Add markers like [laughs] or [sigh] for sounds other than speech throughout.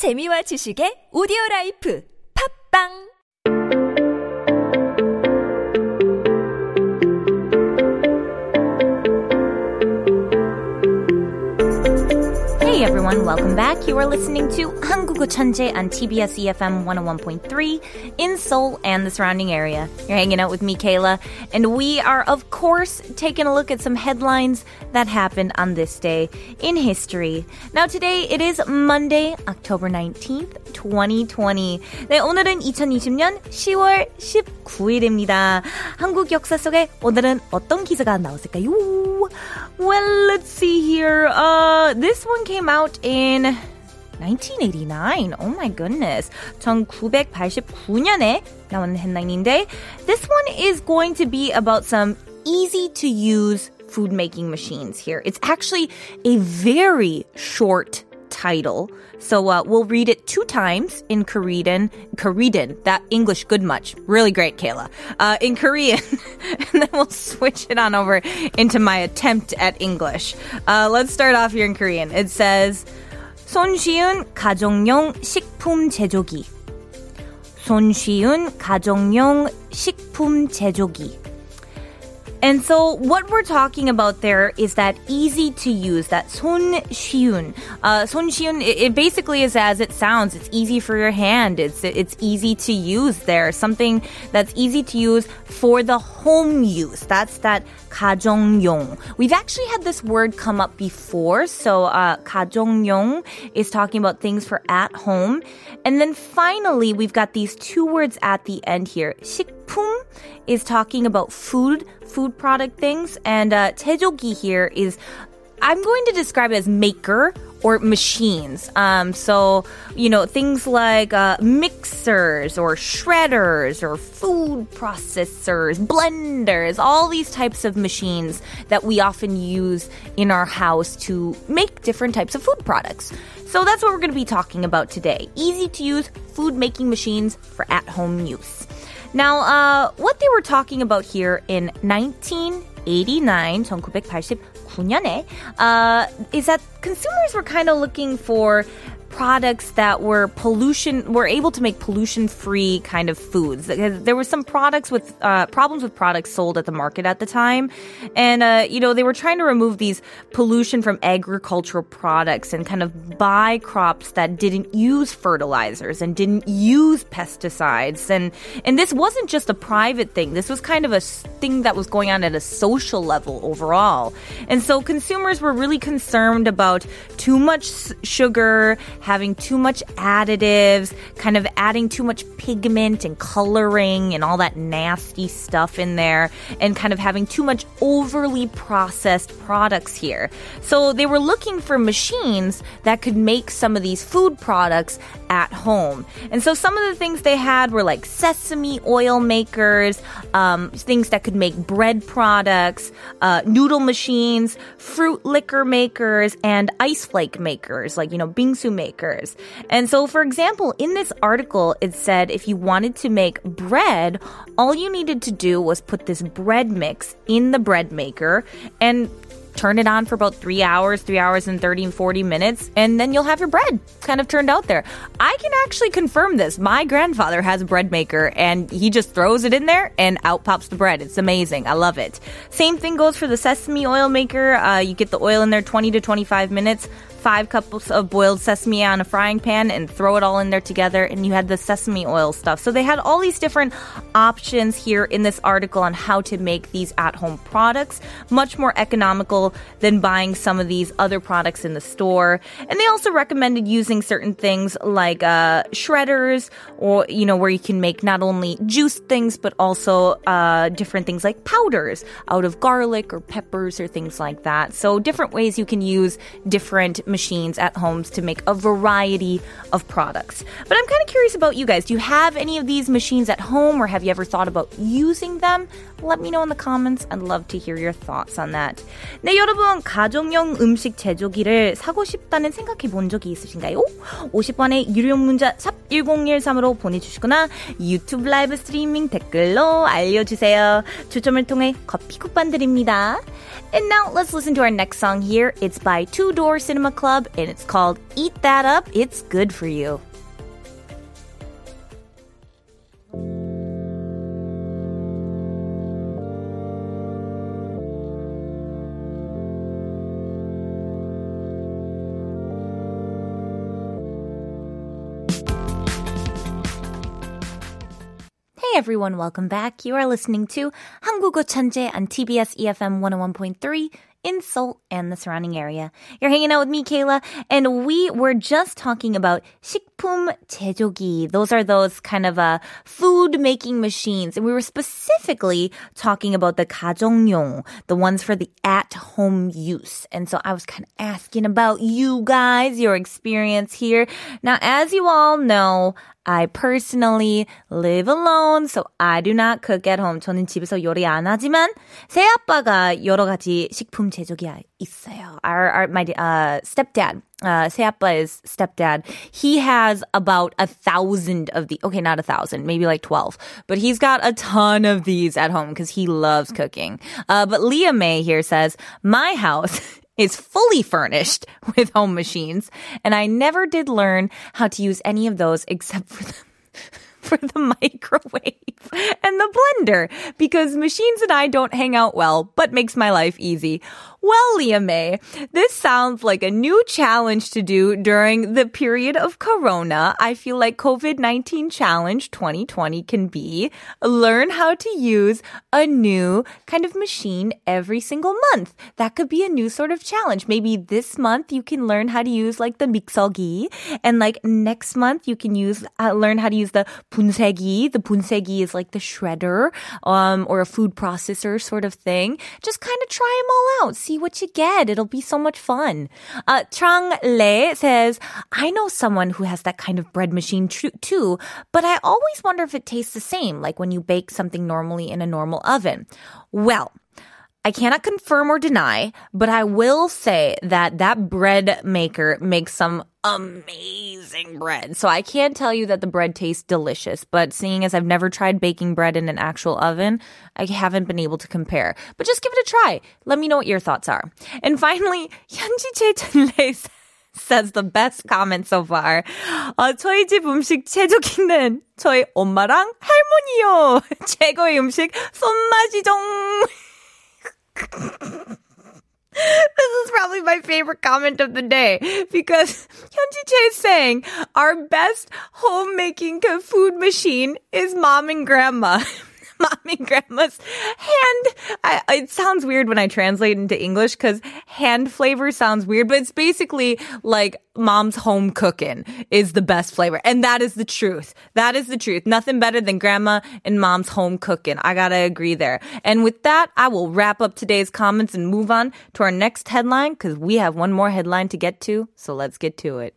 재미와 지식의 오디오 라이프. 팝빵 everyone, welcome back. You are listening to 한국어 천재 on TBS EFM 101.3 in Seoul and the surrounding area. You're hanging out with me, Kayla, and we are, of course, taking a look at some headlines that happened on this day in history. Now, today it is Monday, October 19th, 2020. 네, 오늘은 2020년 10월 19일입니다. 한국 역사 속에 오늘은 어떤 기사가 나왔을까요? Well, let's see here. Uh, this one came out in 1989. Oh my goodness. 1989년에 나온 headline인데 this one is going to be about some easy to use food making machines here. It's actually a very short title. So uh, we'll read it two times in Korean. Korean, that English good much. Really great, Kayla. Uh, in Korean, [laughs] and then we'll switch it on over into my attempt at English. Uh, let's start off here in Korean. It says, 손쉬운 가정용 식품 제조기. 손쉬운 가정용 식품 제조기. And so what we're talking about there is that easy to use, that 손쉬운. Uh, 손쉬운, it, it basically is as it sounds. It's easy for your hand. It's, it's easy to use there. Something that's easy to use for the home use. That's that 가정용. We've actually had this word come up before. So, uh, 가정용 is talking about things for at home. And then finally, we've got these two words at the end here. 식품 is talking about food, food product things. And, uh, 제조기 here is I'm going to describe it as maker or machines. Um, so, you know, things like uh, mixers or shredders or food processors, blenders, all these types of machines that we often use in our house to make different types of food products. So that's what we're going to be talking about today. Easy to use food making machines for at home use. Now, uh, what they were talking about here in 1989, 1989년에, uh, is that consumers were kind of looking for products that were pollution were able to make pollution free kind of foods. There were some products with uh, problems with products sold at the market at the time. And uh, you know they were trying to remove these pollution from agricultural products and kind of buy crops that didn't use fertilizers and didn't use pesticides. And and this wasn't just a private thing. This was kind of a thing that was going on at a social level overall. And so consumers were really concerned about too much sugar having too much additives, kind of adding too much pigment and coloring and all that nasty stuff in there, and kind of having too much overly processed products here. So they were looking for machines that could make some of these food products at home. And so some of the things they had were like sesame oil makers, um, things that could make bread products, uh, noodle machines, fruit liquor makers, and ice flake makers, like, you know, bingsu makers makers. And so, for example, in this article, it said if you wanted to make bread, all you needed to do was put this bread mix in the bread maker and turn it on for about three hours, three hours and 30 and 40 minutes, and then you'll have your bread kind of turned out there. I can actually confirm this. My grandfather has a bread maker and he just throws it in there and out pops the bread. It's amazing. I love it. Same thing goes for the sesame oil maker. Uh, you get the oil in there 20 to 25 minutes five cups of boiled sesame on a frying pan and throw it all in there together and you had the sesame oil stuff. So they had all these different options here in this article on how to make these at-home products much more economical than buying some of these other products in the store. And they also recommended using certain things like uh, shredders or you know where you can make not only juice things but also uh, different things like powders out of garlic or peppers or things like that. So different ways you can use different machines at homes to make a variety of products. But I'm kind of curious about you guys. Do you have any of these machines at home or have you ever thought about using them? Let me know in the comments. I'd love to hear your thoughts on that. 네, 여러분, 가정용 음식 제조기를 사고 싶다는 생각해 본 적이 있으신가요? 50번의 유료 문자 샵 1013으로 보내주시거나 유튜브 라이브 스트리밍 댓글로 알려주세요. 추첨을 통해 커피 쿠폰 드립니다. And now let's listen to our next song here. It's by Two Door Cinema Club, and it's called Eat That Up, It's Good for You. Hey everyone, welcome back. You are listening to 한국어 천재 on TBS EFM 101.3 in Seoul and the surrounding area. You're hanging out with me, Kayla, and we were just talking about 제조기. Those are those kind of uh, food making machines. And we were specifically talking about the 가정용, the ones for the at home use. And so I was kind of asking about you guys, your experience here. Now, as you all know, I personally live alone, so I do not cook at home. 저는 집에서 요리 안 하지만 새 아빠가 여러 가지 식품 제조기 있어요. Our, our my uh, stepdad, uh, is stepdad. He has about a thousand of the, okay, not a thousand, maybe like 12, but he's got a ton of these at home because he loves cooking. Uh, but Leah May here says, my house [laughs] is fully furnished with home machines and I never did learn how to use any of those except for the, [laughs] for the microwave and the blender because machines and I don't hang out well, but makes my life easy. Well, Leah May, this sounds like a new challenge to do during the period of Corona. I feel like COVID-19 challenge 2020 can be learn how to use a new kind of machine every single month. That could be a new sort of challenge. Maybe this month you can learn how to use like the mixogi and like next month you can use, uh, learn how to use the 분쇄기. The 분쇄기 is like the shredder, um, or a food processor sort of thing. Just kind of try them all out. See what you get. It'll be so much fun. Uh, Trang Le says, I know someone who has that kind of bread machine tr- too, but I always wonder if it tastes the same, like when you bake something normally in a normal oven. Well, I cannot confirm or deny, but I will say that that bread maker makes some amazing bread. So I can't tell you that the bread tastes delicious, but seeing as I've never tried baking bread in an actual oven, I haven't been able to compare. But just give it a try. Let me know what your thoughts are. And finally, [laughs] 현지 제천레 [laughs] says the best comment so far. 어, 저희 집 음식 제조기는 저희 엄마랑 할머니요. [laughs] 최고의 음식 손맛이종. this is probably my favorite comment of the day because Hyunji Che is saying our best homemaking food machine is mom and grandma. [laughs] [laughs] mom and grandma's hand. I, it sounds weird when I translate into English because hand flavor sounds weird, but it's basically like mom's home cooking is the best flavor. And that is the truth. That is the truth. Nothing better than grandma and mom's home cooking. I gotta agree there. And with that, I will wrap up today's comments and move on to our next headline because we have one more headline to get to. So let's get to it.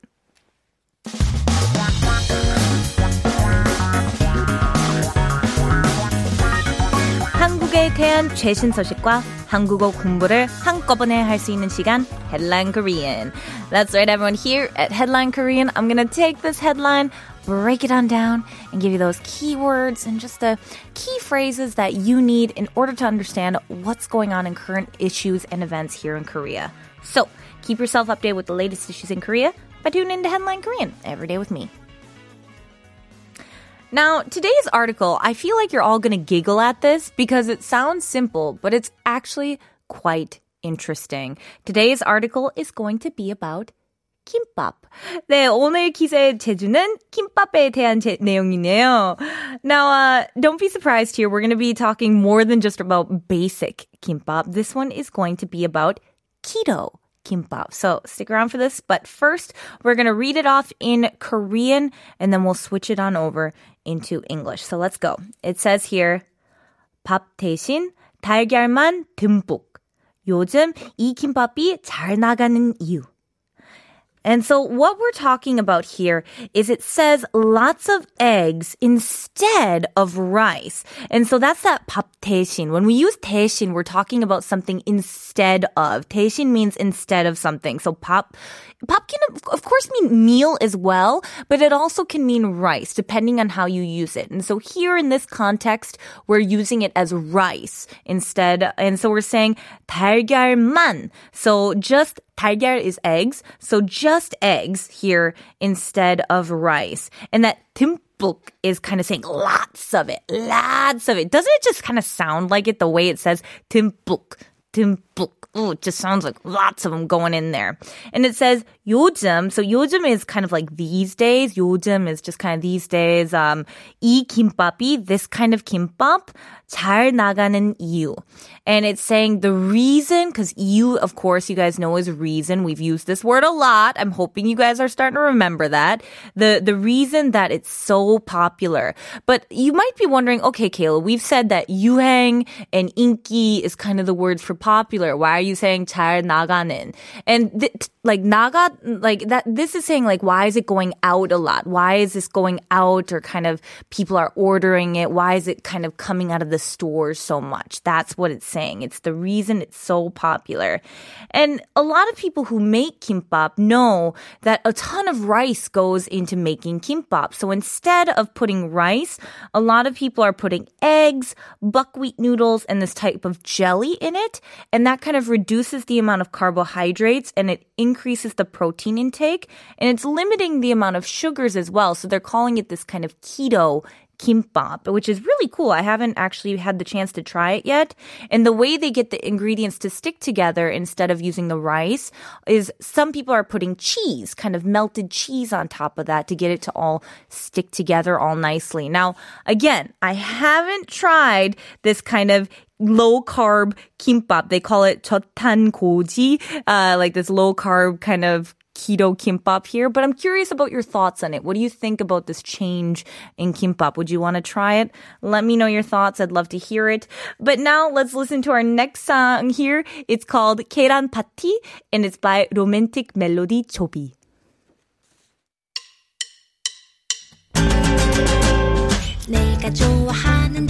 한국에 대한 최신 소식과 한국어 공부를 한꺼번에 할 수 있는 시간 Headline Korean. That's right everyone here at Headline Korean. I'm going to take this headline break it on down and give you those keywords and just the key phrases that you need in order to understand what's going on in current issues and events here in Korea. So, keep yourself updated with the latest issues in Korea by tuning into Headline Korean every day with me. Now, today's article, I feel like you're all going to giggle at this because it sounds simple, but it's actually quite interesting. Today's article is going to be about 김밥. 네, 오늘 기사의 제주는 김밥에 대한 제, 내용이네요. Now, uh, don't be surprised here. We're going to be talking more than just about basic kimbap. This one is going to be about keto kimbap. So stick around for this. But first, we're going to read it off in Korean and then we'll switch it on over into English. So let's go. It says here, 밥 대신 달걀만 듬뿍. 요즘 이 김밥이 잘 나가는 이유. And so what we're talking about here is it says lots of eggs instead of rice. And so that's that 밥 대신. When we use 대신, we're talking about something instead of. 대신 means instead of something. So 밥, 밥 can of course mean meal as well, but it also can mean rice depending on how you use it. And so here in this context, we're using it as rice instead. And so we're saying 달걀만. So just 달걀 is eggs, so just eggs here instead of rice. And that timbuk is kind of saying lots of it, lots of it. Doesn't it just kind of sound like it the way it says timbuk, timbuk? Ooh, it just sounds like lots of them going in there. And it says 요즘. So 요즘 is kind of like these days. 요즘 is just kind of these days. Um, 이 김밥이, this kind of 김밥, 잘 나가는 이유. And it's saying the reason, because you, of course, you guys know is reason. We've used this word a lot. I'm hoping you guys are starting to remember that. The, the reason that it's so popular. But you might be wondering, okay, Kayla, we've said that 유행 and 인기 is kind of the words for popular. Why are you saying 잘 나가는? And th- like naga, like that, this is saying like, why is it going out a lot? Why is this going out or kind of people are ordering it? Why is it kind of coming out of the stores so much? That's what it's saying. It's the reason it's so popular. And a lot of people who make kimbap know that a ton of rice goes into making kimbap. So instead of putting rice, a lot of people are putting eggs, buckwheat noodles, and this type of jelly in it. And that kind of reduces the amount of carbohydrates and it increases the protein intake and it's limiting the amount of sugars as well. So they're calling it this kind of keto kimbap, which is really cool. I haven't actually had the chance to try it yet. And the way they get the ingredients to stick together instead of using the rice is some people are putting cheese, kind of melted cheese on top of that to get it to all stick together all nicely. Now, again, I haven't tried this kind of low carb kimbap. They call it 저탄 고지, uh, like this low carb kind of keto kimbap here, but I'm curious about your thoughts on it. What do you think about this change in kimbap? Would you want to try it? Let me know your thoughts. I'd love to hear it. But now let's listen to our next song here. It's called 계란 파티 and it's by Romantic Melody Chobi. 내가 좋아하는